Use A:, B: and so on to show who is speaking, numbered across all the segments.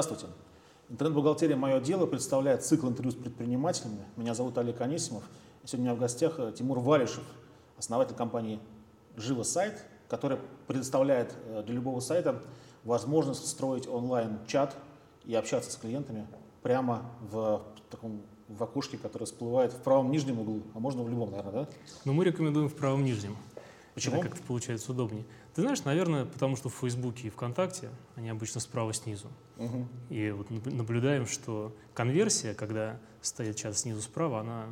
A: Здравствуйте. Интернет-бухгалтерия «Мое дело» представляет цикл интервью с предпринимателями. Меня зовут Олег Анисимов. Сегодня у меня в гостях э, Тимур Валишев, основатель компании «Живо сайт», которая предоставляет э, для любого сайта возможность строить онлайн-чат и общаться с клиентами прямо в таком в окошке, которое всплывает в правом нижнем углу, а можно в любом, наверное, да?
B: Но мы рекомендуем в правом нижнем.
A: Почему?
B: Это как-то получается удобнее. Ты знаешь, наверное, потому что в Фейсбуке и ВКонтакте они обычно справа снизу.
A: Угу.
B: И вот наблюдаем, что конверсия, когда стоит чат снизу справа, она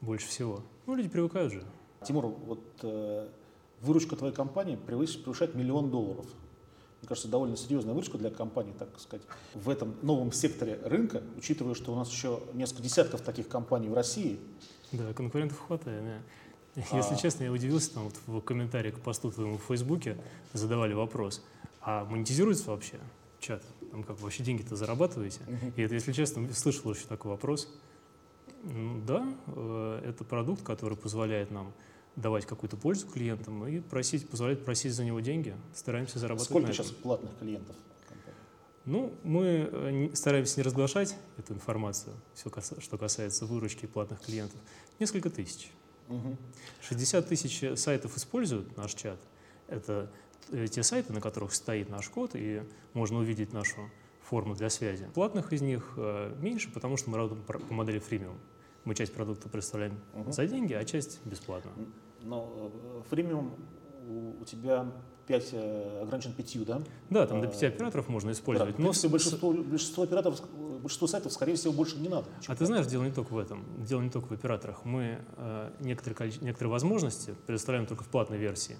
B: больше всего. Ну, люди привыкают же.
A: Тимур, вот э, выручка твоей компании превышает миллион долларов. Мне кажется, довольно серьезная выручка для компании, так сказать, в этом новом секторе рынка, учитывая, что у нас еще несколько десятков таких компаний в России.
B: Да, конкурентов хватает. Да. Если а... честно, я удивился, там вот в комментарии к посту твоему в Фейсбуке задавали вопрос, а монетизируется вообще чат? Там как вообще деньги-то зарабатываете? Uh-huh. И это, если честно, слышал еще такой вопрос. Ну, да, э, это продукт, который позволяет нам давать какую-то пользу клиентам и просить, позволяет просить за него деньги. Стараемся зарабатывать
A: Сколько сейчас платных клиентов?
B: Ну, мы э, стараемся не разглашать эту информацию, все, что касается выручки платных клиентов. Несколько тысяч. 60 тысяч сайтов используют наш чат. Это э, те сайты, на которых стоит наш код, и можно увидеть нашу форму для связи. Платных из них э, меньше, потому что мы работаем по модели фримиум. Мы часть продукта представляем угу. за деньги, а часть бесплатно.
A: Но фримиум у тебя 5, э, ограничен 5, да?
B: Да, там до 5 операторов можно использовать.
A: Да, но принципе, большинство, большинство операторов, большинство сайтов, скорее всего, больше не надо.
B: А ты знаешь, дело не только в этом, дело не только в операторах. Мы э, некоторые, некоторые возможности предоставляем только в платной версии.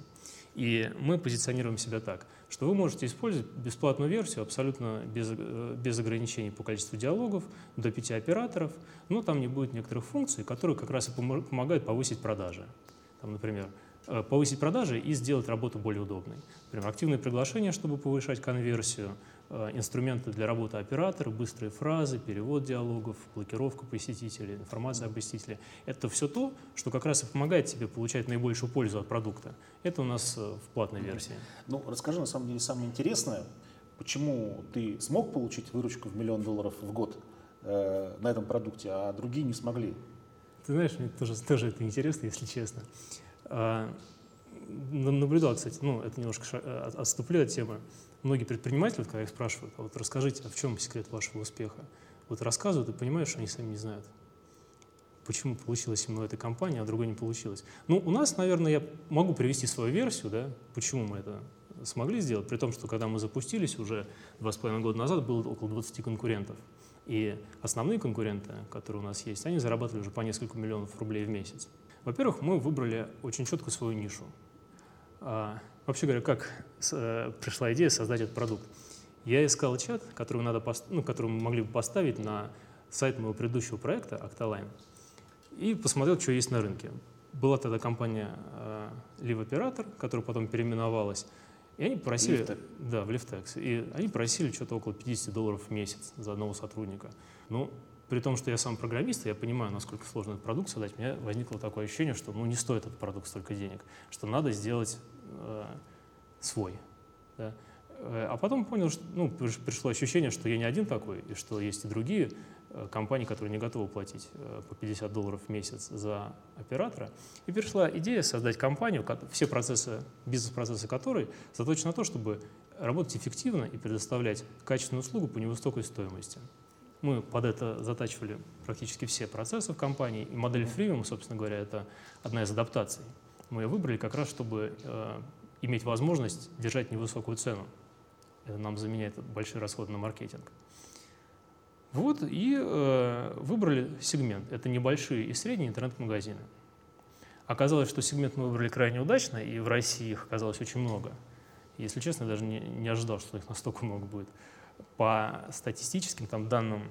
B: И мы позиционируем себя так, что вы можете использовать бесплатную версию абсолютно без, э, без ограничений по количеству диалогов, до 5 операторов, но там не будет некоторых функций, которые как раз и помогают повысить продажи. Там, например, Э, повысить продажи и сделать работу более удобной. Например, активные приглашения, чтобы повышать конверсию, э, инструменты для работы оператора, быстрые фразы, перевод диалогов, блокировка посетителей, информация о посетителе. Это все то, что как раз и помогает тебе получать наибольшую пользу от продукта. Это у нас э, в платной версии.
A: Ну, расскажи, на самом деле, самое интересное, почему ты смог получить выручку в миллион долларов в год э, на этом продукте, а другие не смогли?
B: Ты знаешь, мне тоже, тоже это интересно, если честно. Наблюдал, кстати, ну, это немножко э, отступлю от темы. Многие предприниматели, когда их спрашивают, а вот расскажите, а в чем секрет вашего успеха? Вот рассказывают и понимаешь, что они сами не знают. Почему получилось именно эта компания, а другой не получилось. Ну, у нас, наверное, я могу привести свою версию, да, почему мы это смогли сделать, при том, что когда мы запустились уже два с половиной года назад, было около 20 конкурентов. И основные конкуренты, которые у нас есть, они зарабатывали уже по несколько миллионов рублей в месяц. Во-первых, мы выбрали очень четко свою нишу. А, вообще говоря, как э, пришла идея создать этот продукт? Я искал чат, который, надо, ну, который мы могли бы поставить на сайт моего предыдущего проекта Octaline и посмотрел, что есть на рынке. Была тогда компания э, Live Operator, которая потом переименовалась, и они просили...
A: Liftex.
B: Да, в Liftex. И они просили что-то около 50 долларов в месяц за одного сотрудника. Ну, при том, что я сам программист, я понимаю, насколько сложно этот продукт создать, у меня возникло такое ощущение, что ну, не стоит этот продукт столько денег, что надо сделать э, свой. Да? Э, а потом понял, что ну, пришло ощущение, что я не один такой, и что есть и другие компании, которые не готовы платить э, по 50 долларов в месяц за оператора. И пришла идея создать компанию, все процессы, бизнес-процессы которой заточены на то, чтобы работать эффективно и предоставлять качественную услугу по невысокой стоимости. Мы под это затачивали практически все процессы в компании, и модель freemium, собственно говоря, это одна из адаптаций. Мы ее выбрали как раз, чтобы э, иметь возможность держать невысокую цену. Это нам заменяет большие расходы на маркетинг. Вот, и э, выбрали сегмент. Это небольшие и средние интернет-магазины. Оказалось, что сегмент мы выбрали крайне удачно, и в России их оказалось очень много. Если честно, даже не, не ожидал, что их настолько много будет по статистическим там, данным,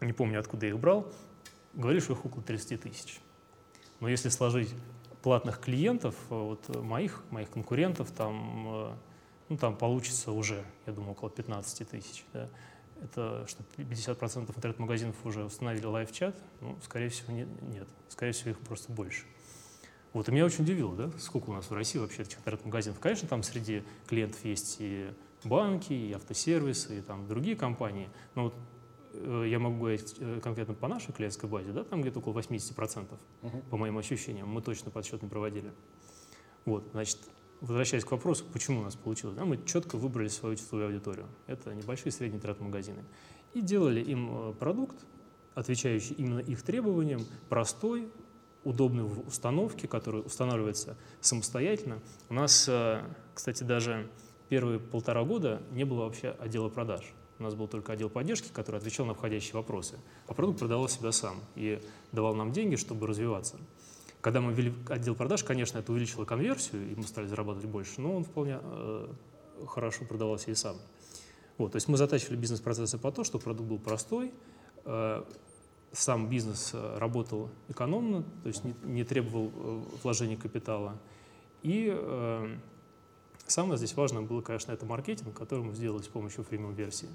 B: не помню, откуда я их брал, говорили, что их около 30 тысяч. Но если сложить платных клиентов, вот моих, моих конкурентов, там, э, ну, там получится уже, я думаю, около 15 тысяч. Да. Это что 50% интернет-магазинов уже установили лайв-чат, ну, скорее всего, не, нет. Скорее всего, их просто больше. Вот, и меня очень удивило, да, сколько у нас в России вообще этих интернет-магазинов. Конечно, там среди клиентов есть и банки, и автосервисы, и там другие компании. Но вот э, я могу говорить э, конкретно по нашей клиентской базе, да, там где-то около 80%, угу. по моим ощущениям, мы точно подсчет не проводили. Вот, значит, возвращаясь к вопросу, почему у нас получилось, да, мы четко выбрали свою целевую аудиторию. Это небольшие и средние интернет-магазины. И делали им э, продукт, отвечающий именно их требованиям, простой, удобный в установке, который устанавливается самостоятельно. У нас, э, кстати, даже первые полтора года не было вообще отдела продаж. У нас был только отдел поддержки, который отвечал на входящие вопросы. А продукт продавал себя сам и давал нам деньги, чтобы развиваться. Когда мы ввели отдел продаж, конечно, это увеличило конверсию, и мы стали зарабатывать больше, но он вполне э, хорошо продавался и сам. Вот, то есть мы затачивали бизнес-процессы по то, чтобы продукт был простой, э, сам бизнес э, работал экономно, то есть не, не требовал э, вложения капитала. И э, самое здесь важное было, конечно, это маркетинг, который мы сделали с помощью фримиум-версии.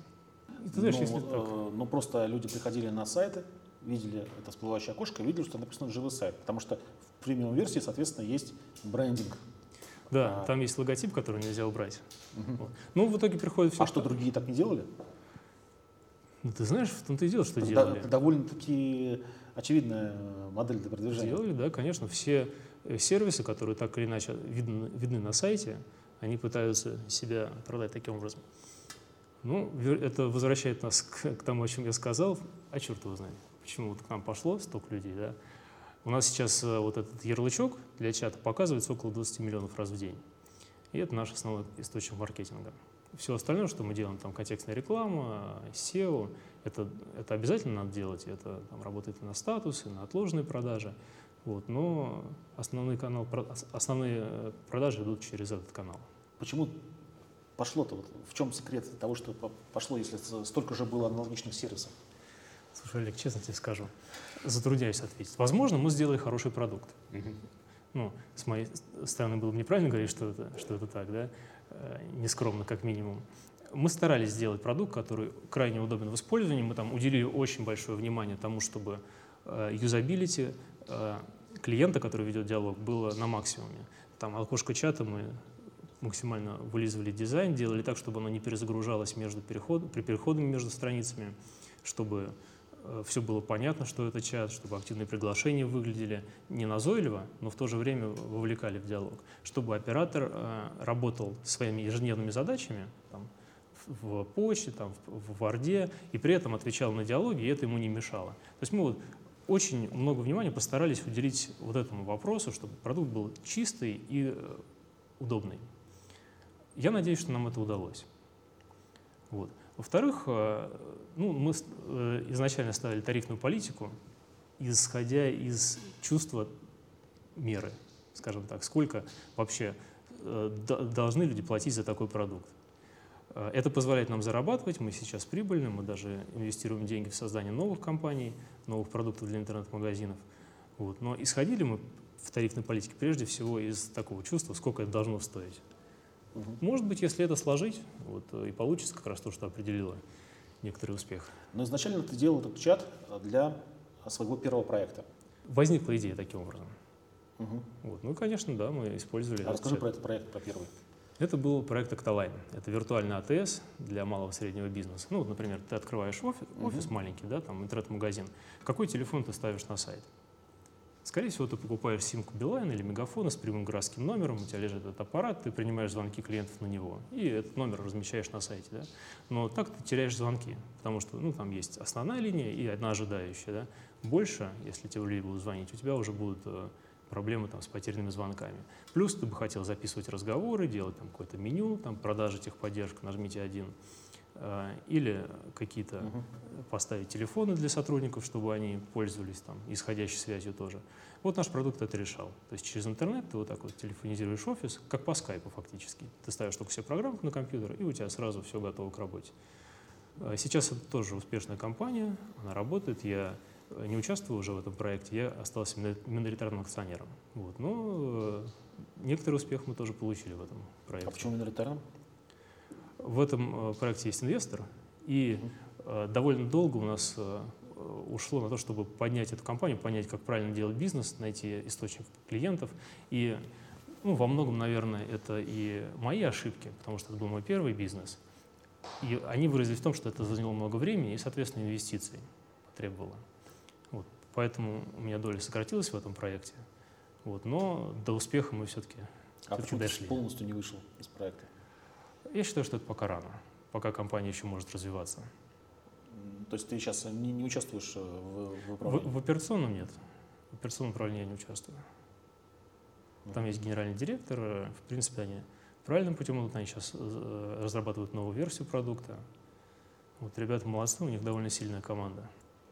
A: Ну, э, ну, просто люди приходили на сайты, видели это всплывающее окошко, видели, что написано живой сайт, потому что в премиум-версии, соответственно, есть брендинг.
B: Да, а... там есть логотип, который нельзя убрать. Угу. Вот. Ну, в итоге приходит все.
A: А что, другие так не делали?
B: Ну, ты знаешь, в том-то и дело, что делали.
A: Это довольно-таки очевидная модель для продвижения.
B: Делали, да, конечно. Все э, сервисы, которые так или иначе видны, видны на сайте, они пытаются себя продать таким образом. Ну, это возвращает нас к, к тому, о чем я сказал. А черт его знает, почему вот к нам пошло столько людей, да? У нас сейчас э, вот этот ярлычок для чата показывается около 20 миллионов раз в день. И это наш основной источник маркетинга. Все остальное, что мы делаем, там контекстная реклама, SEO, это, это обязательно надо делать, это там, работает и на статусы, на отложенные продажи. Вот, но основной канал, основные э, продажи идут через этот канал.
A: Почему пошло-то? Вот в чем секрет того, что пошло, если столько же было аналогичных сервисов?
B: Слушай, Олег, честно тебе скажу, затрудняюсь ответить. Возможно, мы сделали хороший продукт. Угу. Ну, с моей стороны было бы неправильно говорить, что это, что это так, да? Э, нескромно как минимум. Мы старались сделать продукт, который крайне удобен в использовании. Мы там уделили очень большое внимание тому, чтобы э, юзабилити э, клиента, который ведет диалог, было на максимуме. Там окошко чата мы максимально вылизывали дизайн, делали так, чтобы оно не перезагружалось между переход, при переходах между страницами, чтобы все было понятно, что это чат, чтобы активные приглашения выглядели не назойливо, но в то же время вовлекали в диалог, чтобы оператор э, работал своими ежедневными задачами там, в почте, там, в, в Word, и при этом отвечал на диалоги, и это ему не мешало. То есть мы вот очень много внимания постарались уделить вот этому вопросу, чтобы продукт был чистый и э, удобный. Я надеюсь, что нам это удалось. Вот. Во-вторых, э, ну, мы э, изначально ставили тарифную политику, исходя из чувства меры, скажем так, сколько вообще э, должны люди платить за такой продукт. Это позволяет нам зарабатывать, мы сейчас прибыльны, мы даже инвестируем деньги в создание новых компаний, новых продуктов для интернет-магазинов. Вот. Но исходили мы в тарифной политике прежде всего из такого чувства, сколько это должно стоить. Угу. Может быть, если это сложить, вот, э, и получится как раз то, что определило некоторый успех.
A: Но изначально ты делал этот чат для своего первого проекта.
B: Возникла идея таким образом. Угу. Вот. Ну, конечно, да, мы использовали.
A: А расскажи чат. про этот проект, про первый.
B: Это был проект Octaline. Это виртуальный АТС для малого и среднего бизнеса. Ну, вот, например, ты открываешь офис, офис угу. маленький, да, там интернет-магазин. Какой телефон ты ставишь на сайт? Скорее всего, ты покупаешь симку Билайн или Мегафона с прямым городским номером, у тебя лежит этот аппарат, ты принимаешь звонки клиентов на него, и этот номер размещаешь на сайте. Да? Но так ты теряешь звонки, потому что ну, там есть основная линия и одна ожидающая. Да? Больше, если тебе люди будут звонить, у тебя уже будут э, проблемы там, с потерянными звонками. Плюс ты бы хотел записывать разговоры, делать там какое-то меню, там, продажи техподдержка, нажмите один – или какие-то угу. поставить телефоны для сотрудников, чтобы они пользовались там исходящей связью тоже. Вот наш продукт это решал. То есть через интернет ты вот так вот телефонизируешь офис, как по скайпу фактически. Ты ставишь только все программы на компьютер, и у тебя сразу все готово к работе. Э, сейчас это тоже успешная компания, она работает. Я не участвую уже в этом проекте, я остался миноритарным акционером. Вот. Но э, некоторый успех мы тоже получили в этом проекте.
A: А почему миноритарным?
B: В этом э, проекте есть инвестор, и э, довольно долго у нас э, ушло на то, чтобы поднять эту компанию, понять, как правильно делать бизнес, найти источник клиентов. И ну, во многом, наверное, это и мои ошибки, потому что это был мой первый бизнес. И они выразились в том, что это заняло много времени и, соответственно, инвестиций потребовало. Вот. Поэтому у меня доля сократилась в этом проекте. Вот. Но до успеха мы все-таки
A: а почему дошли. полностью не вышел из проекта?
B: Я считаю, что это пока рано, пока компания еще может развиваться.
A: То есть ты сейчас не, не участвуешь э, в,
B: в управлении? В, в операционном нет. В операционном управлении я не участвую. Там есть генеральный директор, э, в принципе, они правильным путем идут, они сейчас э, разрабатывают новую версию продукта. Вот ребята молодцы, у них довольно сильная команда.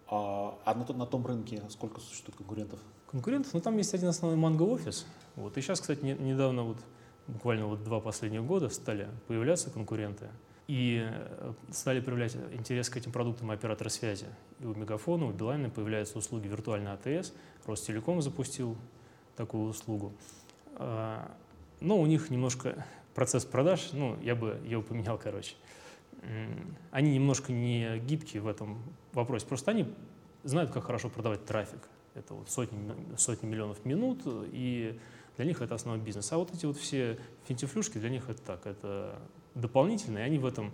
A: А, а на, на том рынке сколько существует конкурентов?
B: Конкурентов? Ну, там есть один основной манго-офис. Вот. И сейчас, кстати, не, недавно, вот, буквально вот два последних года стали появляться конкуренты. И э, стали проявлять интерес к этим продуктам операторы связи. И у Мегафона, у Билайна появляются услуги виртуальной АТС. Ростелеком запустил такую услугу. А, но у них немножко процесс продаж, ну, я бы его поменял, короче. Они немножко не гибкие в этом вопросе. Просто они знают, как хорошо продавать трафик. Это вот сотни, сотни миллионов минут, и для них это основной бизнес. А вот эти вот все финтифлюшки, для них это так, это дополнительные, они в этом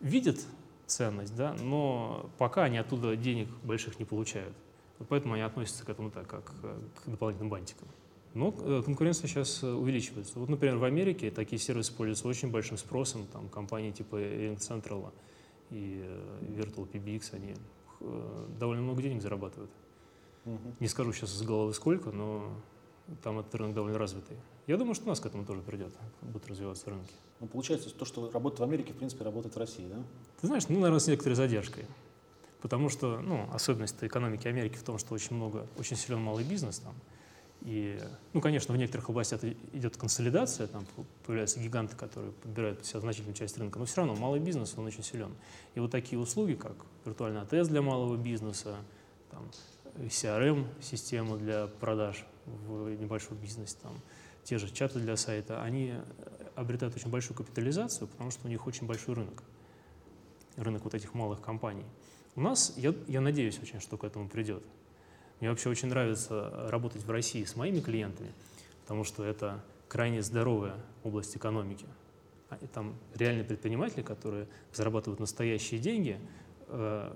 B: видят ценность, да, но пока они оттуда денег больших не получают. Вот поэтому они относятся к этому так, как к дополнительным бантикам. Но э, конкуренция сейчас э, увеличивается. Вот, например, в Америке такие сервисы пользуются очень большим спросом. Там компании типа Ring Central и э, Virtual PBX, они довольно много денег зарабатывают. Угу. Не скажу сейчас из головы сколько, но там этот рынок довольно развитый. Я думаю, что у нас к этому тоже придет, будут развиваться рынки.
A: Ну, получается, то, что работает в Америке, в принципе, работает в России, да?
B: Ты знаешь, ну, наверное, с некоторой задержкой. Потому что, ну, особенность экономики Америки в том, что очень много, очень силен малый бизнес там. И, ну, конечно, в некоторых областях идет консолидация, там появляются гиганты, которые подбирают под себя значительную часть рынка, но все равно малый бизнес, он очень силен. И вот такие услуги, как виртуальный АТС для малого бизнеса, там, CRM-система для продаж в небольшом бизнесе, там, те же чаты для сайта, они обретают очень большую капитализацию, потому что у них очень большой рынок, рынок вот этих малых компаний. У нас, я, я надеюсь очень, что к этому придет. Мне вообще очень нравится работать в России с моими клиентами, потому что это крайне здоровая область экономики. А, и там реальные предприниматели, которые зарабатывают настоящие деньги. Э,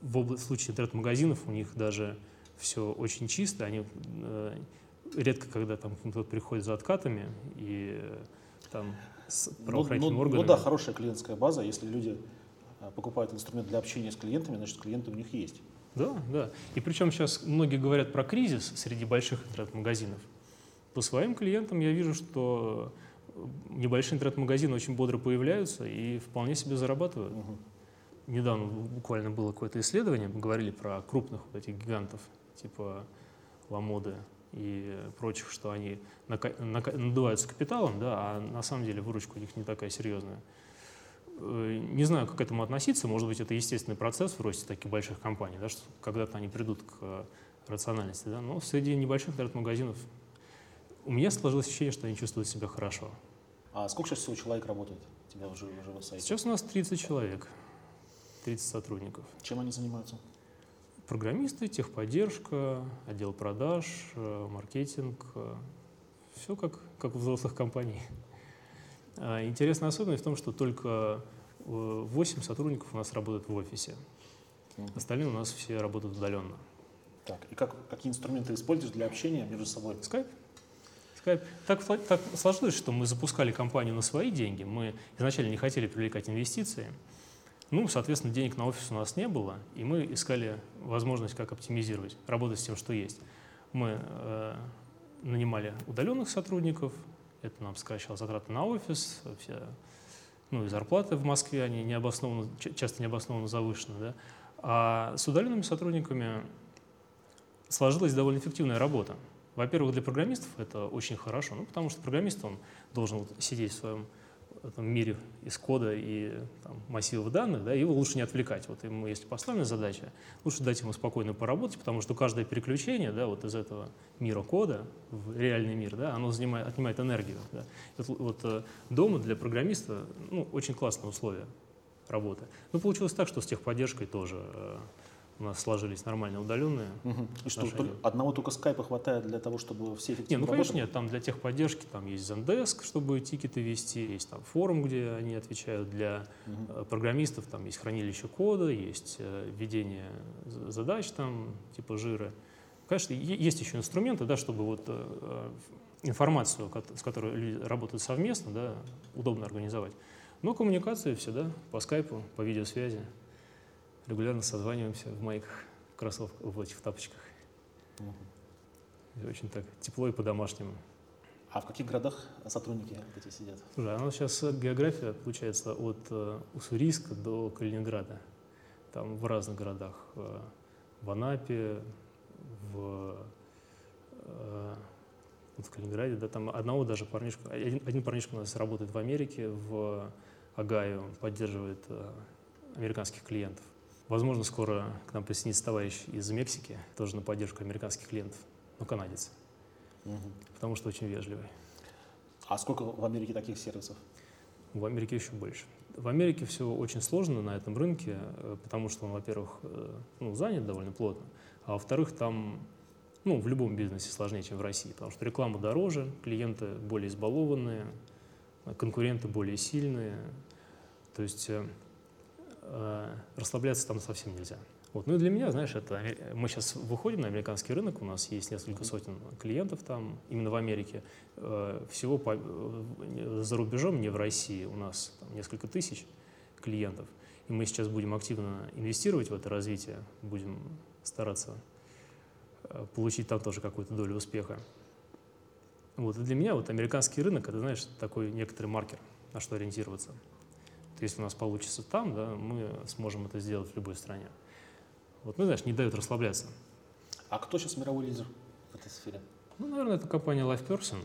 B: в, в случае интернет-магазинов у них даже все очень чисто. Они э, редко, когда там кто-то приходит за откатами и э, там с ну, правоохранительными
A: ну, ну, органами. Ну да, хорошая клиентская база. Если люди покупают инструмент для общения с клиентами, значит, клиенты у них есть.
B: Да, да. И причем сейчас многие говорят про кризис среди больших интернет-магазинов. По своим клиентам я вижу, что небольшие интернет-магазины очень бодро появляются и вполне себе зарабатывают. Угу. Недавно буквально было какое-то исследование, мы говорили про крупных вот этих гигантов, типа Ламоды и прочих, что они надуваются капиталом, да, а на самом деле выручка у них не такая серьезная. Э, не знаю, как к этому относиться. Может быть, это естественный процесс в росте таких больших компаний, да, что когда-то они придут к рациональности. Да? Но среди небольших интернет-магазинов у меня сложилось ощущение, что они чувствуют себя хорошо.
A: А сколько сейчас всего человек работает у тебя уже, уже в сайте?
B: Сейчас у нас 30 человек, 30 сотрудников.
A: Чем они занимаются?
B: Программисты, техподдержка, отдел продаж, э, маркетинг. Э, Все как, как в взрослых компаниях. А, интересная особенность в том, что только 8 э, сотрудников у нас работают в офисе. Остальные у нас все работают удаленно.
A: Так, и как, какие инструменты используешь для общения между собой?
B: Skype. Skype. Так, так сложилось, что мы запускали компанию на свои деньги. Мы изначально не хотели привлекать инвестиции. Ну, соответственно, денег на офис у нас не было, и мы искали возможность, как оптимизировать, работать с тем, что есть. Мы э, нанимали удаленных сотрудников, это нам сокращало затраты на офис, все, ну и зарплаты в Москве, они необоснованно, часто необоснованно завышены. Да? А с удаленными сотрудниками сложилась довольно эффективная работа. Во-первых, для программистов это очень хорошо, ну, потому что программист, он должен вот сидеть в своем этом мире из кода и там, массивов данных, да, его лучше не отвлекать. Вот ему, если поставлена задача, лучше дать ему спокойно поработать, потому что каждое переключение да, вот из этого мира кода в реальный мир, да, оно занимает, отнимает энергию. Да. Вот, вот э, дома для программиста ну, очень классные условия работы. Но получилось так, что с техподдержкой тоже э, у нас сложились нормальные удаленные.
A: Угу. И что, только- одного только скайпа хватает для того, чтобы все
B: Не,
A: эффективно
B: ну конечно
A: работали?
B: нет, там для техподдержки там есть Zendesk, чтобы тикеты вести, есть там форум, где они отвечают для э, программистов, там есть хранилище кода, есть э, введение задач там типа жира. Конечно, есть еще инструменты, да, чтобы вот э, информацию, с которой люди работают совместно, да, удобно организовать. Но коммуникация всегда по скайпу, по видеосвязи. Регулярно созваниваемся в майках, в кроссовках, в этих тапочках. И Очень так тепло и по-домашнему.
A: А в каких городах сотрудники эти сидят?
B: Слушай, а у нас сейчас география получается от э, Уссурийска до Калининграда. Там в разных городах. э, в Анапе, в, э, в Калининграде, да, там одного даже парнишку, один, один парнишка у нас работает в Америке, в Агаю, поддерживает э, американских клиентов. Возможно, скоро к нам присоединится товарищ из Мексики, тоже на поддержку американских клиентов, ну, канадец,
A: Мгм.
B: потому что очень вежливый.
A: А сколько в Америке таких сервисов?
B: В Америке еще больше. В Америке все очень сложно на этом рынке, э, потому что он, во-первых, э, ну, занят довольно плотно, а во-вторых, там ну, в любом бизнесе сложнее, чем в России, потому что реклама дороже, клиенты более избалованные, конкуренты более сильные. То есть э, расслабляться там совсем нельзя. Вот. Ну и для меня, знаешь, это аме- мы сейчас выходим на американский рынок, у нас есть несколько сотен клиентов там, именно в Америке. Э, Всего по- э, за рубежом, не в России, у нас там несколько тысяч клиентов. И мы сейчас будем активно инвестировать в это развитие, будем стараться э, получить там тоже какую-то долю успеха. Вот. И для меня вот американский рынок, это, знаешь, такой некоторый маркер, на что ориентироваться. Если у нас получится там, да, мы сможем это сделать в любой стране. Вот, ну, знаешь, не дают расслабляться.
A: А кто сейчас мировой лидер в этой сфере?
B: Ну, наверное, это компания LifePerson.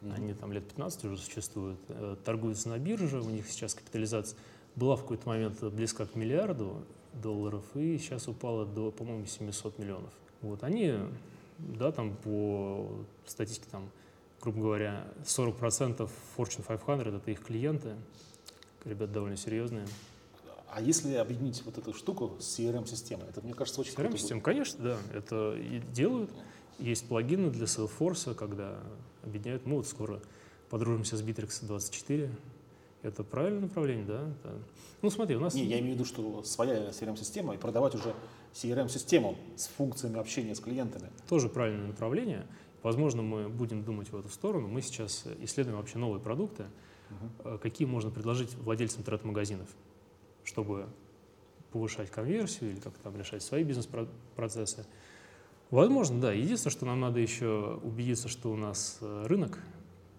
A: Мгм.
B: Они там лет 15 уже существуют, э, торгуются на бирже, у них сейчас капитализация была в какой-то момент близка к миллиарду долларов и сейчас упала до, по-моему, 700 миллионов. Вот они, да, там по статистике, там, грубо говоря, 40% Fortune 500 это их клиенты, ребята довольно серьезные.
A: А если объединить вот эту штуку с CRM-системой, это, мне кажется, очень круто будет.
B: CRM-систем, конечно, да, это и делают. Есть плагины для Salesforce, когда объединяют. Мы вот скоро подружимся с Bittrex 24. Это правильное направление, да? Это- Ну, смотри, у нас...
A: Не, я имею в виду, что своя CRM-система и продавать уже CRM-систему с функциями общения с клиентами.
B: тоже правильное направление. Возможно, мы будем думать в эту сторону. Мы сейчас исследуем вообще новые продукты, э, какие можно предложить владельцам интернет-магазинов, чтобы повышать конверсию или как там решать свои бизнес-процессы. Возможно, да. Единственное, что нам надо еще убедиться, что у нас э, рынок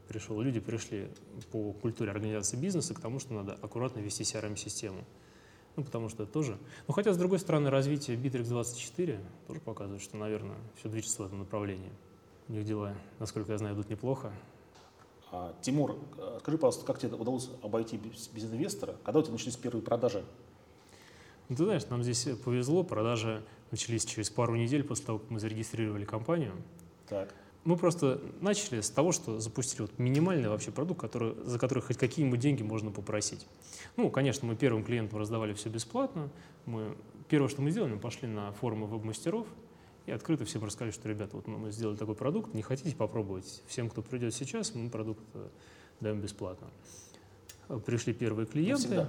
B: пришел, люди пришли по культуре организации бизнеса к тому, что надо аккуратно вести CRM-систему. Ну, потому что это тоже... Ну, хотя, с другой стороны, развитие Bittrex24 тоже показывает, что, наверное, все движется в этом направлении. У них дела, насколько я знаю, идут неплохо.
A: А, Тимур, э, скажи, пожалуйста, как тебе удалось обойти без, без инвестора? Когда у тебя начались первые продажи?
B: Ну, ты знаешь, нам здесь повезло, продажи начались через пару недель после того, как мы зарегистрировали компанию.
A: Так.
B: Мы просто начали с того, что запустили вот минимальный вообще продукт, который, за который хоть какие-нибудь деньги можно попросить. Ну, конечно, мы первым клиентам раздавали все бесплатно. Мы, первое, что мы сделали, мы пошли на форумы веб-мастеров и открыто всем рассказали, что, ребята, вот мы сделали такой продукт, не хотите попробовать? Всем, кто придет сейчас, мы продукт э, даем бесплатно. Э, Пришли первые клиенты.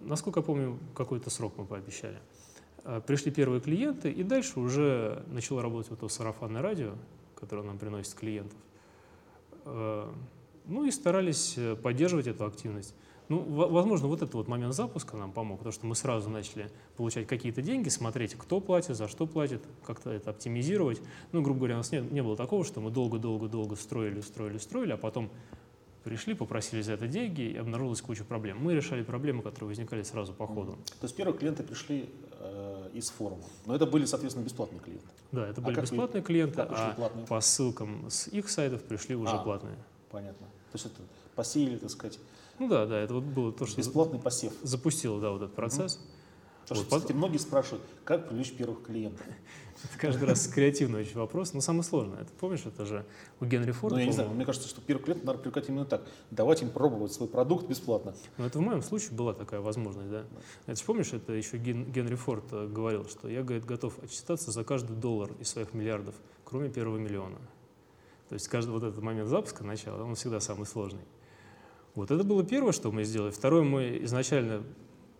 B: Насколько я помню, какой-то срок мы пообещали. А, Пришли первые клиенты, и дальше уже начало работать вот это сарафанное радио, которое нам приносит клиентов. Э, Ну и старались э, поддерживать эту активность. Ну, во- возможно, вот этот вот момент запуска нам помог, потому что мы сразу начали получать какие-то деньги, смотреть, кто платит, за что платит, как-то это оптимизировать. Ну, грубо говоря, у нас не, не было такого, что мы долго-долго-долго строили, строили, строили, а потом пришли, попросили за это деньги, и обнаружилась куча проблем. Мы решали проблемы, которые возникали сразу по ходу.
A: То есть первые клиенты пришли э, из форума. Но это были, соответственно, бесплатные клиенты.
B: Да, это
A: А
B: были
A: как вы-
B: бесплатные клиенты, а
A: платные?
B: по ссылкам с их сайтов пришли уже
A: А.
B: платные.
A: Понятно. То есть это посеяли, так сказать,
B: Ну да, да, это вот было то, что
A: бесплатный посев.
B: запустило, да, вот этот процесс.
A: Потому что, кстати, многие спрашивают, как привлечь первых клиентов.
B: Это каждый раз креативный очень вопрос, но самое сложное. Это помнишь, это же у Генри Форда.
A: Ну, я не знаю, мне кажется, что первых клиентов надо привлекать именно так. Давать им пробовать свой продукт бесплатно.
B: Ну, это в моем случае была такая возможность, да. Это же помнишь, это еще Генри Форд э, говорил, что я, говорит, готов отчитаться за каждый доллар из своих миллиардов, кроме первого миллиона. То есть каждый вот этот момент запуска, начала, он всегда самый сложный. Вот это было первое, что мы сделали. Второе, мы изначально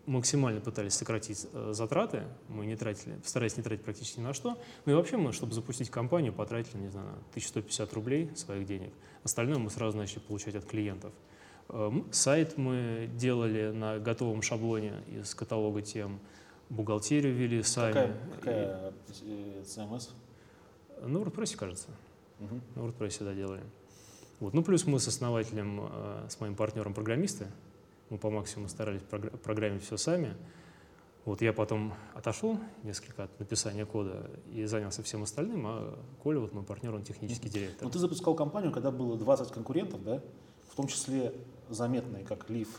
B: максимально пытались сократить э, затраты, мы не тратили, старались не тратить практически ни на что. Ну и вообще мы, чтобы запустить компанию, потратили, не знаю, 1150 рублей своих денег. Остальное мы сразу начали получать от клиентов. Э, сайт мы делали на готовом шаблоне из каталога тем, бухгалтерию вели сами.
A: Какая, какая и, CMS?
B: На WordPress, кажется. Угу. На WordPress, да, делали. Вот. Ну, плюс мы с основателем, э, с моим партнером программисты, мы по максимуму старались программить все сами. Вот я потом отошел несколько от написания кода и занялся всем остальным, а Коля, вот мой партнер, он технический директор.
A: Но ты запускал компанию, когда было 20 конкурентов, да? В том числе заметные, как Leaf,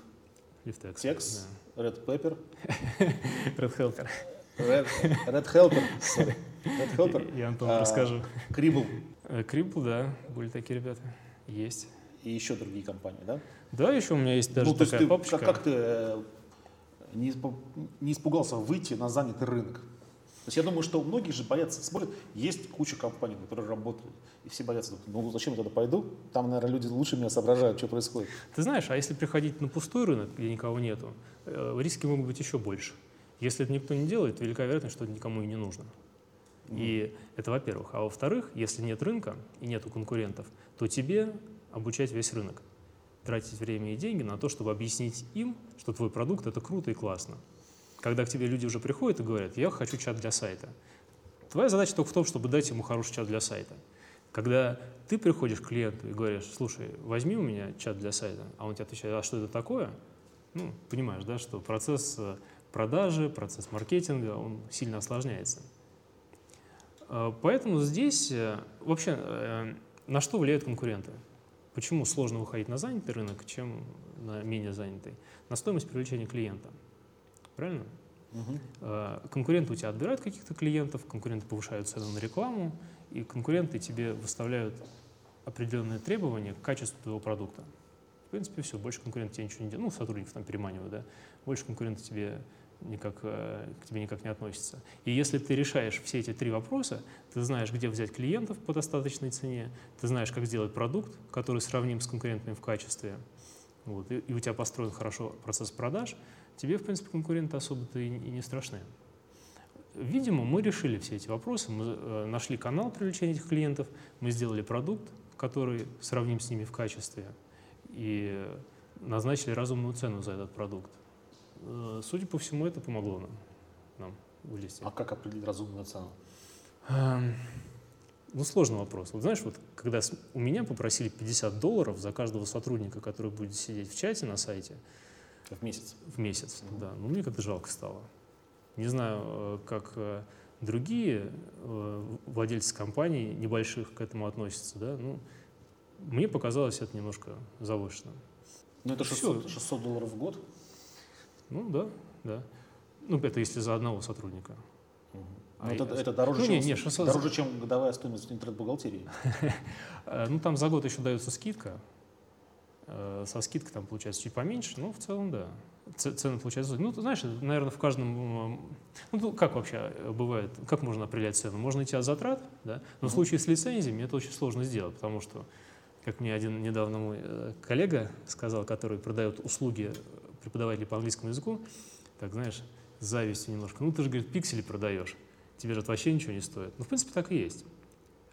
B: LeafTex,
A: Tex, да. Red Pepper,
B: Red Helper.
A: Red, Red Helper, sorry. Red
B: Helper. Я Антону а, расскажу.
A: Крибл.
B: Крибл, да, были такие ребята. Есть.
A: И еще другие компании, да?
B: Да, еще у меня есть даже ну, такая
A: ты,
B: папочка.
A: Как, как ты э, не, не испугался выйти на занятый рынок? То есть я думаю, что многие же боятся, смотрят, есть куча компаний, которые работают, и все боятся, ну зачем я туда пойду? Там, наверное, люди лучше меня соображают, что происходит.
B: Ты знаешь, а если приходить на пустой рынок, где никого нету, э, риски могут быть еще больше. Если это никто не делает, то велика вероятность, что это никому и не нужно. И это во-первых. А во-вторых, если нет рынка и нету конкурентов, то тебе обучать весь рынок тратить время и деньги на то, чтобы объяснить им, что твой продукт — это круто и классно. Когда к тебе люди уже приходят и говорят, я хочу чат для сайта. Твоя задача только в том, чтобы дать ему хороший чат для сайта. Когда ты приходишь к клиенту и говоришь, слушай, возьми у меня чат для сайта, а он тебе отвечает, а что это такое? Ну, понимаешь, да, что процесс э, продажи, процесс маркетинга, он сильно осложняется. Э, поэтому здесь э, вообще на что влияют конкуренты? Почему сложно выходить на занятый рынок, чем на менее занятый? На стоимость привлечения клиента. Правильно? Угу. Конкуренты у тебя отбирают каких-то клиентов, конкуренты повышают цену на рекламу, и конкуренты тебе выставляют определенные требования к качеству твоего продукта. В принципе, все, больше конкуренты тебе ничего не делают. Ну, сотрудников там переманивают, да. Больше конкуренты тебе никак, э, к тебе никак не относится. И если ты решаешь все эти три вопроса, ты знаешь, где взять клиентов по достаточной цене, ты знаешь, как сделать продукт, который сравним с конкурентами в качестве, вот, и, и у тебя построен хорошо процесс продаж, тебе, в принципе, конкуренты особо-то и, и не страшны. Видимо, мы решили все эти вопросы, мы э, нашли канал привлечения этих клиентов, мы сделали продукт, который сравним с ними в качестве, и назначили разумную цену за этот продукт. Э, судя по всему, это помогло нам, нам вылезти.
A: А как определить разумную цену?
B: Эм, ну, сложный вопрос. Вот знаешь, вот когда у меня попросили 50 долларов за каждого сотрудника, который будет сидеть в чате на сайте.
A: В месяц?
B: В месяц, mm-hmm. да. Ну, мне как-то жалко стало. Не знаю, э, как э, другие владельцы компаний небольших к этому относятся, да, ну, мне показалось это немножко завышенным.
A: Ну, это 600, 600 долларов в год?
B: Ну да, да. Ну, это если за одного сотрудника.
A: Угу. А это, я... это дороже, ну, чем, не, не, 600... дороже, чем годовая стоимость интернет-бухгалтерии.
B: Э, ну, там за год еще дается скидка. Э, со скидкой там получается чуть поменьше, но в целом, да. Цены получаются. Ну, ты знаешь, наверное, в каждом... Ну, как вообще бывает, как можно определять цену? Можно идти от затрат, да? Но в случае с лицензиями это очень сложно сделать, потому что, как мне один недавно мой э, коллега сказал, который продает услуги преподавателей по английскому языку, так, знаешь, с завистью немножко. Ну, ты же, говорит, пиксели продаешь, тебе же это вообще ничего не стоит. Ну, в принципе, так и есть.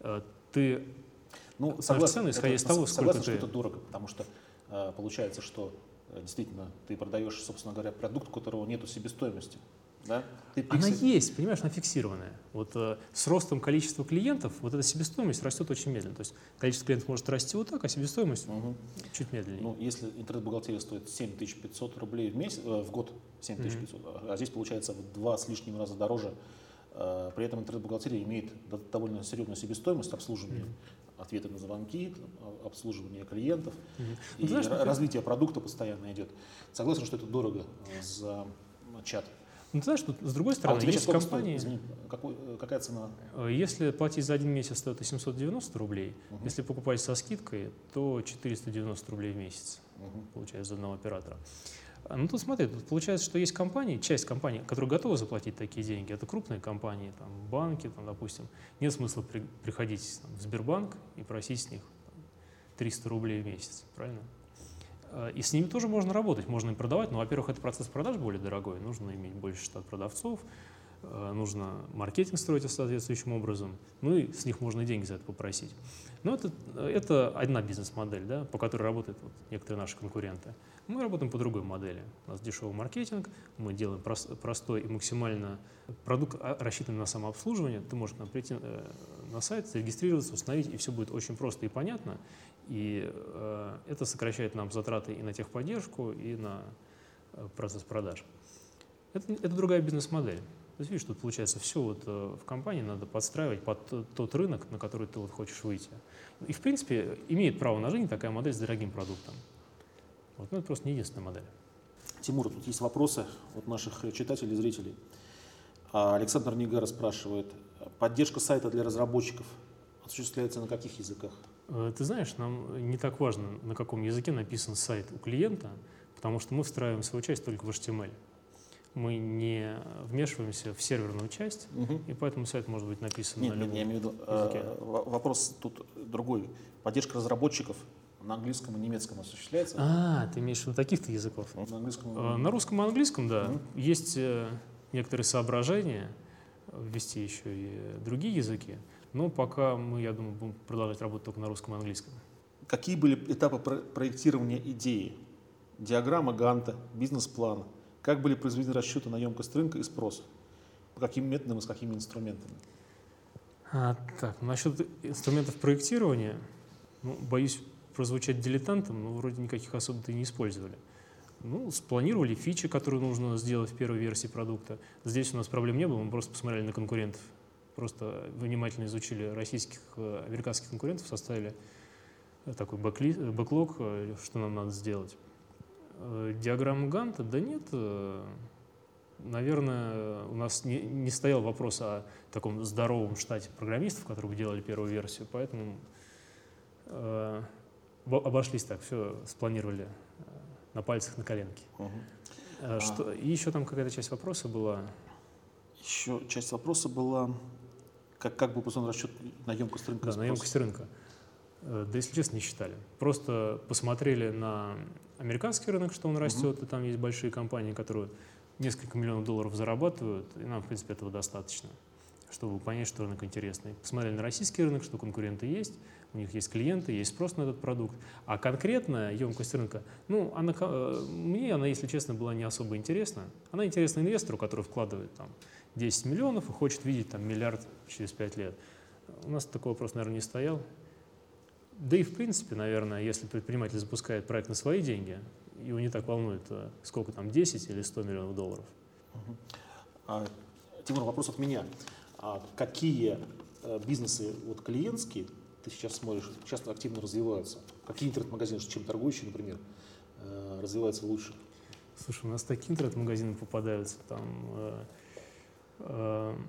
B: Э, ты
A: ну, согласен, цену, исходя из того, сколько согласен, ты... что это дорого, потому что э, получается, что э, действительно ты продаешь, собственно говоря, продукт, у которого нету себестоимости. Да?
B: Ты Она есть, понимаешь, она фиксированная. Вот э, с ростом количества клиентов вот эта себестоимость растет очень медленно. То есть количество клиентов может расти вот так, а себестоимость угу. чуть медленнее.
A: Ну, если интернет-бухгалтерия стоит 7500 рублей в, месяц, э, в год, 7500, угу. а здесь получается в два с лишним раза дороже, э, при этом интернет-бухгалтерия имеет довольно серьезную себестоимость обслуживания. Угу ответы на звонки, обслуживание клиентов, угу. и ну, знаешь, развитие продукта постоянно идет. Согласен, что это дорого за чат.
B: Ну, ты знаешь, тут, с другой стороны,
A: а есть
B: компании...
A: Стоит, извини, какой, какая цена?
B: Э, если платить за один месяц, то это 790 рублей. Угу. Если покупать со скидкой, то 490 рублей в месяц, угу. получается, за одного оператора. А, ну, тут смотри, тут получается, что есть компании, часть компаний, которые готовы заплатить такие деньги. Это крупные компании, там, банки, там, допустим. Нет смысла при, приходить там, в Сбербанк и просить с них там, 300 рублей в месяц, правильно? Э, и с ними тоже можно работать, можно им продавать, но, во-первых, это процесс продаж более дорогой, нужно иметь больше штат продавцов, э, нужно маркетинг строить соответствующим образом, ну и с них можно деньги за это попросить. Но это, это одна бизнес-модель, да, по которой работают вот некоторые наши конкуренты. Мы работаем по другой модели. У нас дешевый маркетинг, мы делаем простой и максимально продукт а, рассчитанный на самообслуживание. Ты можешь прийти э, на сайт, зарегистрироваться, установить, и все будет очень просто и понятно. И э, это сокращает нам затраты и на техподдержку, и на э, процесс продаж. Это, это другая бизнес-модель. То есть, видишь, тут получается все вот э, в компании надо подстраивать под тот рынок, на который ты вот хочешь выйти. И, в принципе, имеет право на жизнь такая модель с дорогим продуктом. Вот, ну, это просто не единственная модель.
A: Тимур, тут есть вопросы от наших читателей и зрителей. А, Александр Нигара спрашивает, поддержка сайта для разработчиков осуществляется на каких языках?
B: Э, ты знаешь, нам не так важно, на каком языке написан сайт у клиента, потому что мы встраиваем свою часть только в HTML. Мы не вмешиваемся в серверную часть, угу. и поэтому сайт может быть написан
A: нет,
B: на любом
A: нет, я имею в виду, языке. Э, вопрос тут другой. Поддержка разработчиков на английском и немецком осуществляется?
B: А, ты имеешь в виду таких-то языков?
A: На английском?
B: Э, на русском и английском, да. Угу. Есть э, некоторые соображения ввести еще и другие языки. Но пока мы, я думаю, будем продолжать работать только на русском и английском.
A: Какие были этапы проектирования идеи? Диаграмма Ганта, бизнес-план. Как были произведены расчеты на емкость рынка и спроса? По каким методам и с какими инструментами?
B: А, так, насчет инструментов проектирования, ну, боюсь прозвучать дилетантом, но вроде никаких особо-то и не использовали. Ну, спланировали фичи, которые нужно сделать в первой версии продукта. Здесь у нас проблем не было, мы просто посмотрели на конкурентов просто внимательно изучили российских, э, американских конкурентов, составили э, такой бэкли, э, бэклог, что нам надо сделать. Диаграмму Ганта, да нет, наверное, у нас не, не стоял вопрос о таком здоровом штате программистов, которые бы делали первую версию, поэтому э, обошлись так, все спланировали на пальцах, на коленке. Угу. Что, и еще там какая-то часть вопроса была.
A: Еще часть вопроса была как, как был построен расчет на емкость рынка?
B: Да, на емкость рынка. Э, да, если честно, не считали. Просто посмотрели на американский рынок, что он растет, угу. и там есть большие компании, которые несколько миллионов долларов зарабатывают, и нам, в принципе, этого достаточно, чтобы понять, что рынок интересный. Посмотрели на российский рынок, что конкуренты есть, у них есть клиенты, есть спрос на этот продукт. А конкретная емкость рынка, ну, она, э, мне она, если честно, была не особо интересна. Она интересна инвестору, который вкладывает там 10 миллионов и хочет видеть там миллиард через 5 лет. У нас такой вопрос, наверное, не стоял. Да и в принципе, наверное, если предприниматель запускает проект на свои деньги, его не так волнует, э, сколько там, 10 или 100 миллионов долларов.
A: А, Тимур, вопрос от меня. А какие э, бизнесы вот клиентские ты сейчас смотришь, часто активно развиваются? Какие интернет-магазины, чем торгующие, например, э, развиваются лучше?
B: Слушай, у нас такие интернет-магазины попадаются, там Эм,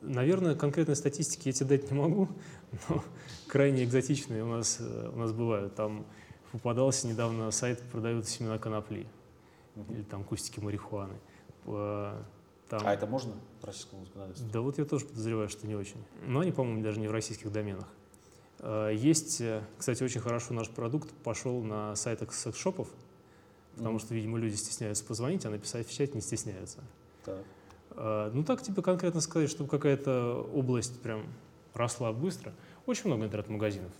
B: наверное, конкретной статистики я тебе дать не могу, но крайне экзотичные у нас, э, у нас бывают. Там попадался недавно сайт, продают семена конопли или там кустики марихуаны.
A: Там... А это можно в российском законодательстве?
B: Да вот я тоже подозреваю, что не очень. Но они, по-моему, даже не в российских доменах. Э, есть, э, кстати, очень хорошо наш продукт пошел на сайтах секс-шопов, потому что, видимо, люди стесняются позвонить, а написать в чат не стесняются.
A: Так.
B: А, ну так тебе конкретно сказать, чтобы какая-то область прям росла быстро. Очень много интернет-магазинов.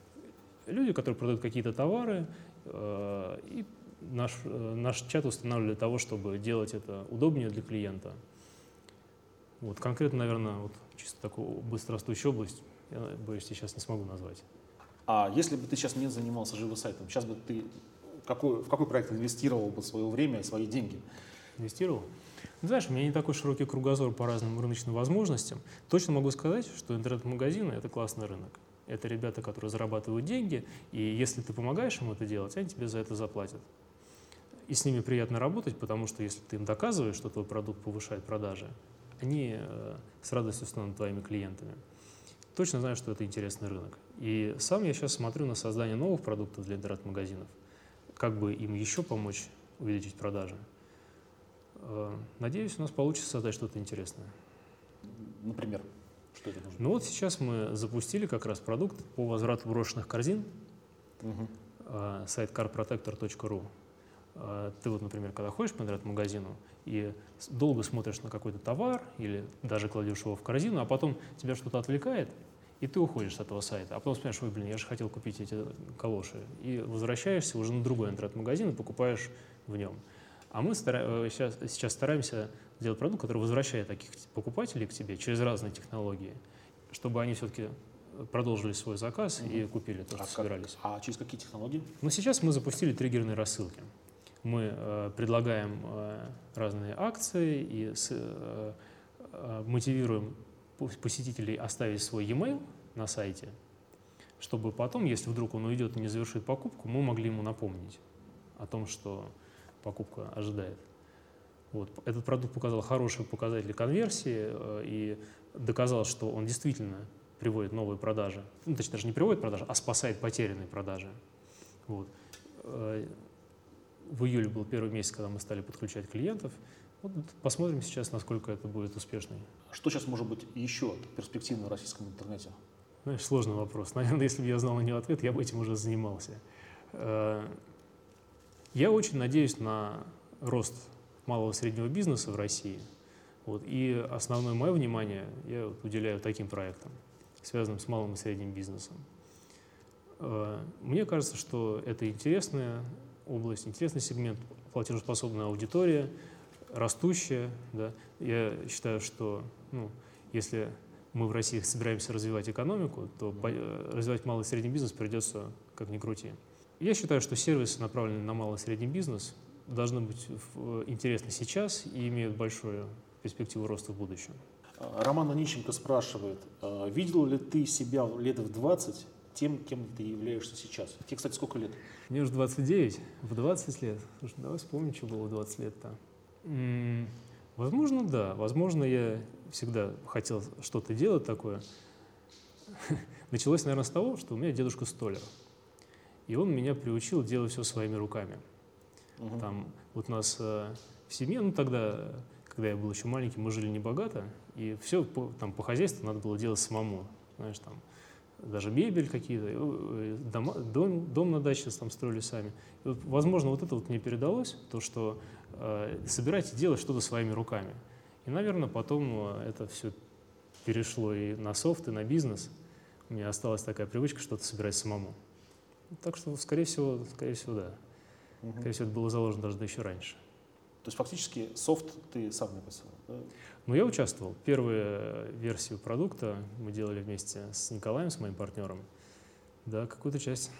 B: Люди, которые продают какие-то товары, э, и наш, э, наш чат устанавливали для того, чтобы делать это удобнее для клиента. Вот конкретно, наверное, вот чисто такую быстрорастущую область, я боюсь, сейчас не смогу назвать.
A: А если бы ты сейчас не занимался живым сайтом, сейчас бы ты какой, в какой проект инвестировал бы свое время и свои деньги?
B: Инвестировал? Ну, знаешь, у меня не такой широкий кругозор по разным рыночным возможностям. Точно могу сказать, что интернет-магазины – это классный рынок. Это ребята, которые зарабатывают деньги, и если ты помогаешь им это делать, они тебе за это заплатят. и с ними приятно работать, потому что если ты им доказываешь, что твой продукт повышает продажи, они э, с радостью станут твоими клиентами. Точно знаю, что это интересный рынок. И сам я сейчас смотрю на создание новых продуктов для интернет-магазинов, как бы им еще помочь увеличить продажи. Э, надеюсь, у нас получится создать что-то интересное.
A: Например, что это нужно?
B: Ну вот сейчас мы запустили как раз продукт по возврату брошенных корзин, угу. сайт carprotector.ru. А, ты вот, например, когда ходишь по интернет-магазину и долго смотришь на какой-то товар или даже кладешь его в корзину, а потом тебя что-то отвлекает, и ты уходишь с этого сайта, а потом вспоминаешь, ой, блин, я же хотел купить эти калоши, и возвращаешься уже на другой интернет-магазин и покупаешь в нем. А мы сейчас, э, сейчас стараемся сделать продукт, который возвращает таких покупателей к тебе через разные технологии, чтобы они все-таки продолжили свой заказ угу. и купили то, что а собирались.
A: Как, а через какие технологии?
B: Ну, сейчас мы запустили триггерные рассылки. Мы э, предлагаем э, разные акции и э, мотивируем посетителей оставить свой e-mail на сайте, чтобы потом, если вдруг он уйдет и не завершит покупку, мы могли ему напомнить о том, что покупка ожидает. Вот. Этот продукт показал хорошие показатели конверсии и доказал, что он действительно приводит новые продажи. Ну, точнее, даже не приводит продажи, а спасает потерянные продажи. Вот. В июле был первый месяц, когда мы стали подключать клиентов. Вот посмотрим сейчас, насколько это будет успешно.
A: Что сейчас может быть еще перспективно в российском интернете?
B: Знаешь, сложный вопрос. Наверное, если бы я знал на него ответ, я бы этим уже занимался. Э, я очень надеюсь на рост малого и среднего бизнеса в России. Вот, и основное мое внимание я уделяю таким проектам, связанным с малым и средним бизнесом. Э, мне кажется, что это интересная область, интересный сегмент, платежеспособная аудитория, растущая. Да. Я считаю, что ну, если мы в России собираемся развивать экономику, то э, развивать малый и средний бизнес придется как ни крути. Я считаю, что сервисы, направленные на малый и средний бизнес, должны быть э, интересны сейчас и имеют большую перспективу роста в будущем.
A: Роман Онищенко спрашивает, «А видел ли ты себя лет в 20 тем, кем ты являешься сейчас? Тебе, кстати, сколько лет?
B: Мне уже 29, в 20 лет. Слушай, давай вспомним, что было в 20 лет-то. Возможно, да. Возможно, я всегда хотел что-то делать такое. Началось, наверное, с того, что у меня дедушка столер. И он меня приучил делать все своими руками. Угу. Там вот у нас э, в семье, ну тогда, когда я был еще маленький, мы жили небогато, и все по, там по хозяйству надо было делать самому. Знаешь, там даже мебель какие-то, э, дома, дом, дом на даче там строили сами. И вот, возможно, вот это вот мне передалось, то, что э, собирать и делать что-то своими руками. И, наверное, потом э, это все перешло и на софт, и на бизнес. У меня осталась такая привычка что-то собирать самому. Так что, скорее всего, скорее всего, да. Угу. Скорее всего, это было заложено даже еще раньше.
A: То есть фактически софт ты сам написал?
B: Ну, я участвовал. Первую версию продукта мы делали вместе с Николаем, с моим партнером. Да, какую-то часть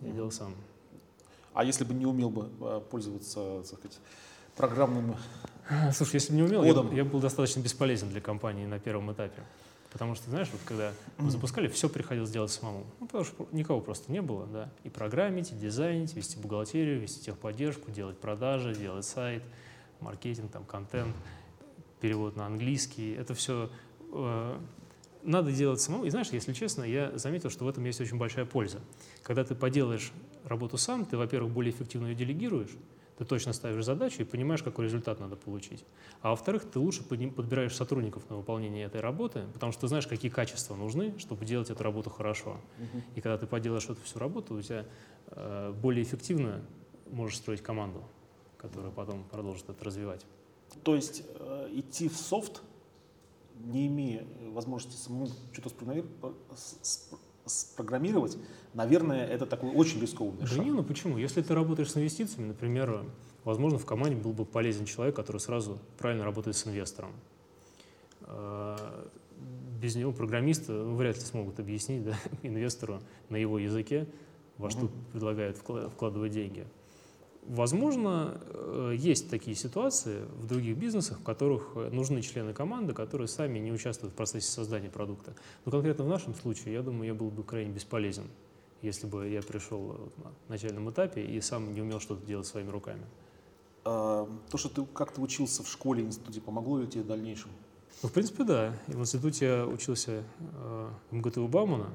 B: я делал сам.
A: А если бы не умел бы а, пользоваться, так сказать, программным
B: Слушай, если бы не умел, кодом. Я, я был достаточно бесполезен для компании на первом этапе. Потому что, знаешь, вот когда мы запускали, все приходилось делать самому. Ну, потому что никого просто не было, да. И программить, и дизайнить, вести бухгалтерию, вести техподдержку, делать продажи, делать сайт, маркетинг, там, контент перевод на английский. Это все э, надо делать самому. И знаешь, если честно, я заметил, что в этом есть очень большая польза. Когда ты поделаешь работу сам, ты, во-первых, более эффективно ее делегируешь, ты точно ставишь задачу и понимаешь, какой результат надо получить. А во-вторых, ты лучше подбираешь сотрудников на выполнение этой работы, потому что ты знаешь, какие качества нужны, чтобы делать эту работу хорошо. И когда ты поделаешь эту всю работу, у тебя э, более эффективно можешь строить команду, которая потом продолжит это развивать.
A: То есть э, идти в софт, не имея возможности самому что-то спрограммировать, наверное, это такой очень рискованный
B: да
A: шаг.
B: не, ну почему? Если ты работаешь с инвестициями, например, возможно, в команде был бы полезен человек, который сразу правильно работает с инвестором. Э, без него программисты ну, вряд ли смогут объяснить да, инвестору на его языке, во что mm-hmm. предлагают вкладывать деньги. Возможно, э, есть такие ситуации в других бизнесах, в которых э, нужны члены команды, которые сами не участвуют в процессе создания продукта. Но конкретно в нашем случае, я думаю, я был бы крайне бесполезен, если бы я пришел на начальном этапе и сам не умел что-то делать своими руками.
A: а, то, что ты как-то учился в школе, институте, помогло ли тебе в дальнейшем?
B: Ну, в принципе, да. И в институте я учился э, в МГТУ Баумана,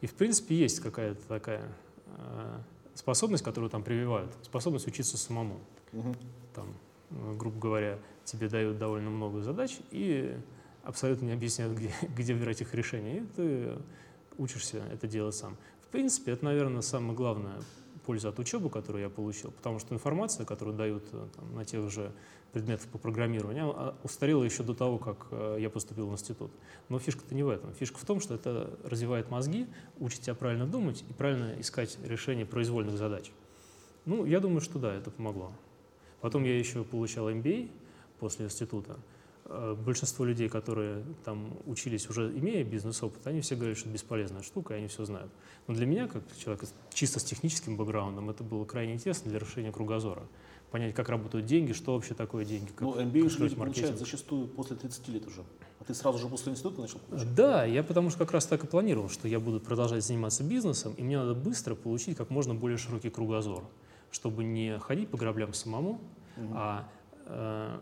B: и, в принципе, есть какая-то такая э, способность, которую там прививают, способность учиться самому. Угу. Там, э, грубо говоря, тебе дают довольно много задач и абсолютно не объясняют, где, где брать их решения, и ты учишься это делать сам. В принципе, это, наверное, самое главное польза от учебы, которую я получил, потому что информация, которую дают э, там, на тех же предметах по программированию, она устарела еще до того, как э, я поступил в институт. Но фишка-то не в этом. Фишка в том, что это развивает мозги, учит тебя правильно думать и правильно искать решение произвольных задач. Ну, я думаю, что да, это помогло. Потом я еще получал MBA после института. Э, большинство людей, которые там учились уже имея бизнес-опыт, они все говорят, что это бесполезная штука, и они все знают. Но для меня, как человека чисто с техническим бэкграундом, это было крайне интересно для расширения кругозора. Понять, как работают деньги, что вообще такое деньги. Как,
A: ну, MBA как люди получают зачастую после 30 лет уже. А ты сразу же после института начал
B: получать? Да, я потому что как раз так и планировал, что я буду продолжать заниматься бизнесом, и мне надо быстро получить как можно более широкий кругозор, чтобы не ходить по граблям самому, угу. а э,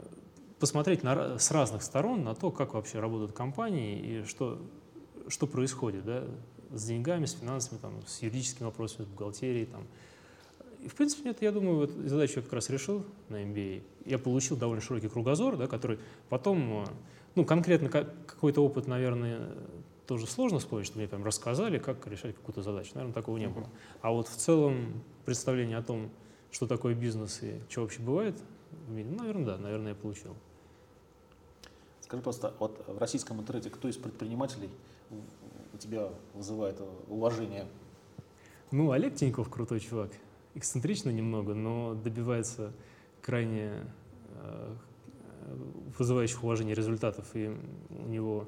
B: посмотреть на, с разных сторон на то, как вообще работают компании и что, что происходит да, с деньгами, с финансами, там, с юридическими вопросами, с бухгалтерией. Там. И, в принципе, нет, я думаю, вот задачу я как раз решил на MBA. Я получил довольно широкий кругозор, да, который потом, ну, конкретно какой-то опыт, наверное, тоже сложно вспомнить, что мне прям рассказали, как решать какую-то задачу. Наверное, такого не было. А вот в целом представление о том, что такое бизнес и что вообще бывает в мире, наверное, да, наверное, я получил.
A: Скажи просто, вот в российском интернете кто из предпринимателей у тебя вызывает уважение?
B: Ну, Олег Тиньков крутой чувак. Эксцентрично немного, но добивается крайне э, вызывающих уважение результатов. И у него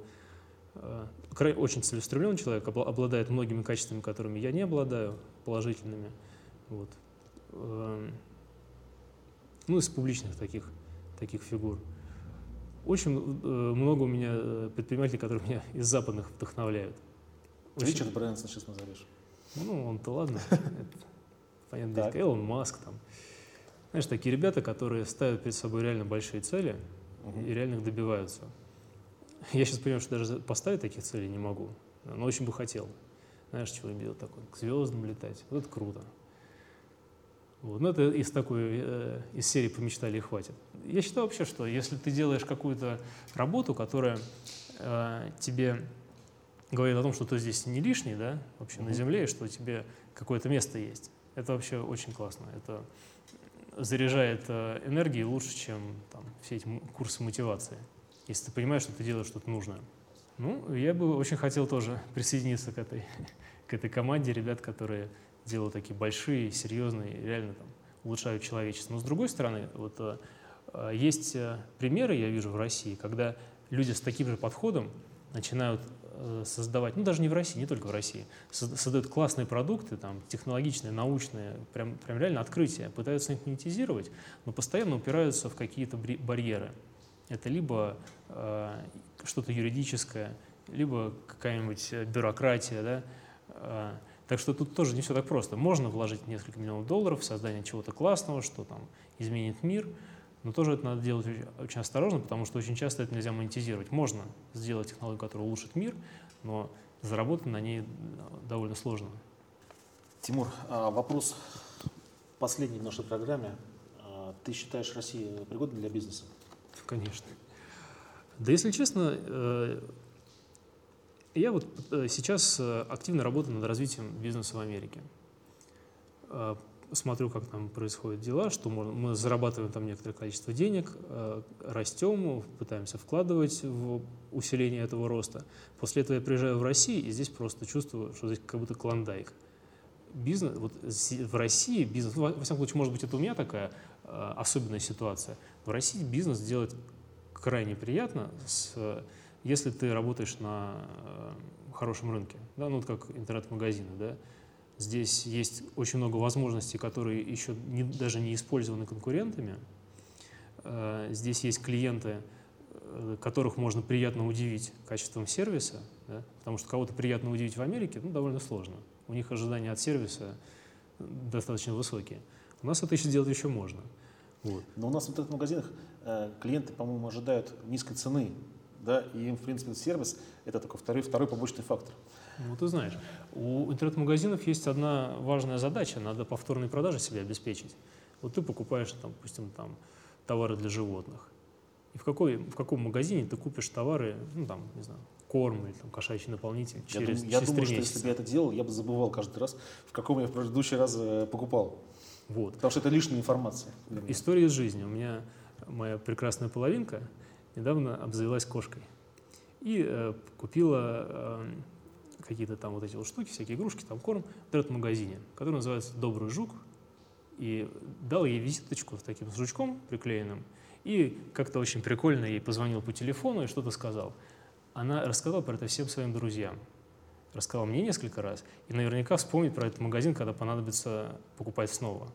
B: э, очень целеустремленный человек, обладает многими качествами, которыми я не обладаю, положительными. Вот. Э, ну, из публичных таких, таких фигур. Очень э, много у меня э, предпринимателей, которые меня из западных вдохновляют.
A: Очень... Ричард Брэнсон сейчас назовешь.
B: Ну, он-то ладно. Понятно, Элон Маск там. Знаешь, такие ребята, которые ставят перед собой реально большие цели и реально их добиваются. Я сейчас понимаю, что даже поставить таких целей не могу, но очень бы хотел. Знаешь, чего я делать такое? К звездам летать. Вот это круто. Вот. Но ну, это из такой, э, из серии «Помечтали и хватит». Я считаю вообще, что если ты делаешь какую-то работу, которая э, тебе говорит о том, что ты здесь не лишний, да, вообще mm-hmm. на земле, и что тебе какое-то место есть, это вообще очень классно. Это заряжает э, энергией лучше, чем там, все эти курсы мотивации, если ты понимаешь, что ты делаешь что-то нужное. Ну, я бы очень хотел тоже присоединиться к этой, к этой команде ребят, которые делают такие большие, серьезные, реально там, улучшают человечество. Но с другой стороны, вот, э, э, есть э, примеры, я вижу в России, когда люди с таким же подходом начинают создавать, ну даже не в России, не только в России, создают классные продукты, там, технологичные, научные, прям, прям реально открытия, пытаются их монетизировать, но постоянно упираются в какие-то барьеры. Это либо э, что-то юридическое, либо какая-нибудь бюрократия, да, так что тут тоже не все так просто. Можно вложить несколько миллионов долларов в создание чего-то классного, что там изменит мир, но тоже это надо делать очень осторожно, потому что очень часто это нельзя монетизировать. Можно сделать технологию, которая улучшит мир, но заработать на ней довольно сложно.
A: Тимур, а вопрос последний в нашей программе. А ты считаешь Россию пригодной для бизнеса?
B: Конечно. Да, если честно, э, я вот э, сейчас э, активно работаю над развитием бизнеса в Америке. Э, смотрю, как там происходят дела, что мы зарабатываем там некоторое количество денег, растем, пытаемся вкладывать в усиление этого роста. После этого я приезжаю в Россию и здесь просто чувствую, что здесь как будто клондайк. Бизнес, вот в России бизнес, ну, во всяком случае, может быть, это у меня такая особенная ситуация. В России бизнес делать крайне приятно с если ты работаешь на э, хорошем рынке, да, ну вот как интернет-магазины, да, здесь есть очень много возможностей, которые еще не, даже не использованы конкурентами. Э, здесь есть клиенты, э, которых можно приятно удивить качеством сервиса, да, потому что кого-то приятно удивить в Америке ну, довольно сложно. У них ожидания от сервиса достаточно высокие. У нас это еще сделать еще можно.
A: Вот. Но у нас в интернет-магазинах э, клиенты, по-моему, ожидают низкой цены, да, и им, в принципе, сервис – это только второй, второй побочный фактор.
B: Ну, ты знаешь, у интернет-магазинов есть одна важная задача – надо повторные продажи себе обеспечить. Вот ты покупаешь, там, допустим, там, товары для животных. И в, какой, в каком магазине ты купишь товары, ну, там, не знаю, корм или там, кошачий наполнитель через,
A: я,
B: через
A: я думаю,
B: что
A: если бы я это делал, я бы забывал каждый раз, в каком я в предыдущий раз э, покупал.
B: Вот.
A: Потому что это лишняя информация.
B: История из жизни. У меня моя прекрасная половинка недавно обзавелась кошкой. И э, купила э, какие-то там вот эти вот штуки, всякие игрушки, там корм в интернет-магазине, который называется «Добрый жук». И дал ей визиточку с таким с жучком приклеенным. И как-то очень прикольно ей позвонил по телефону и что-то сказал. Она рассказала про это всем своим друзьям. Рассказала мне несколько раз. И наверняка вспомнит про этот магазин, когда понадобится покупать снова.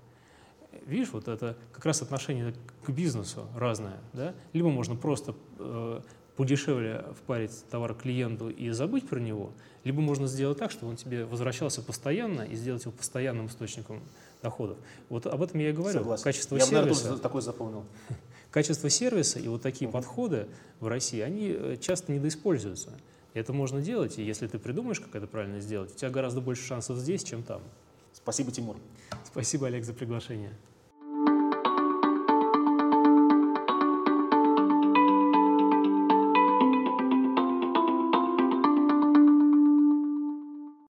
B: Видишь, вот это как раз отношение к бизнесу разное. Да? Либо можно просто э, подешевле впарить товар клиенту и забыть про него, либо можно сделать так, чтобы он тебе возвращался постоянно и сделать его постоянным источником доходов. Вот об этом я и говорю.
A: Согласен.
B: Качество
A: я
B: сервиса.
A: Я такой запомнил.
B: Качество сервиса и вот такие uh-huh. подходы в России, они э, часто недоиспользуются. Это можно делать, и если ты придумаешь, как это правильно сделать, у тебя гораздо больше шансов здесь, чем там.
A: Спасибо, Тимур.
B: Спасибо, Олег, за приглашение.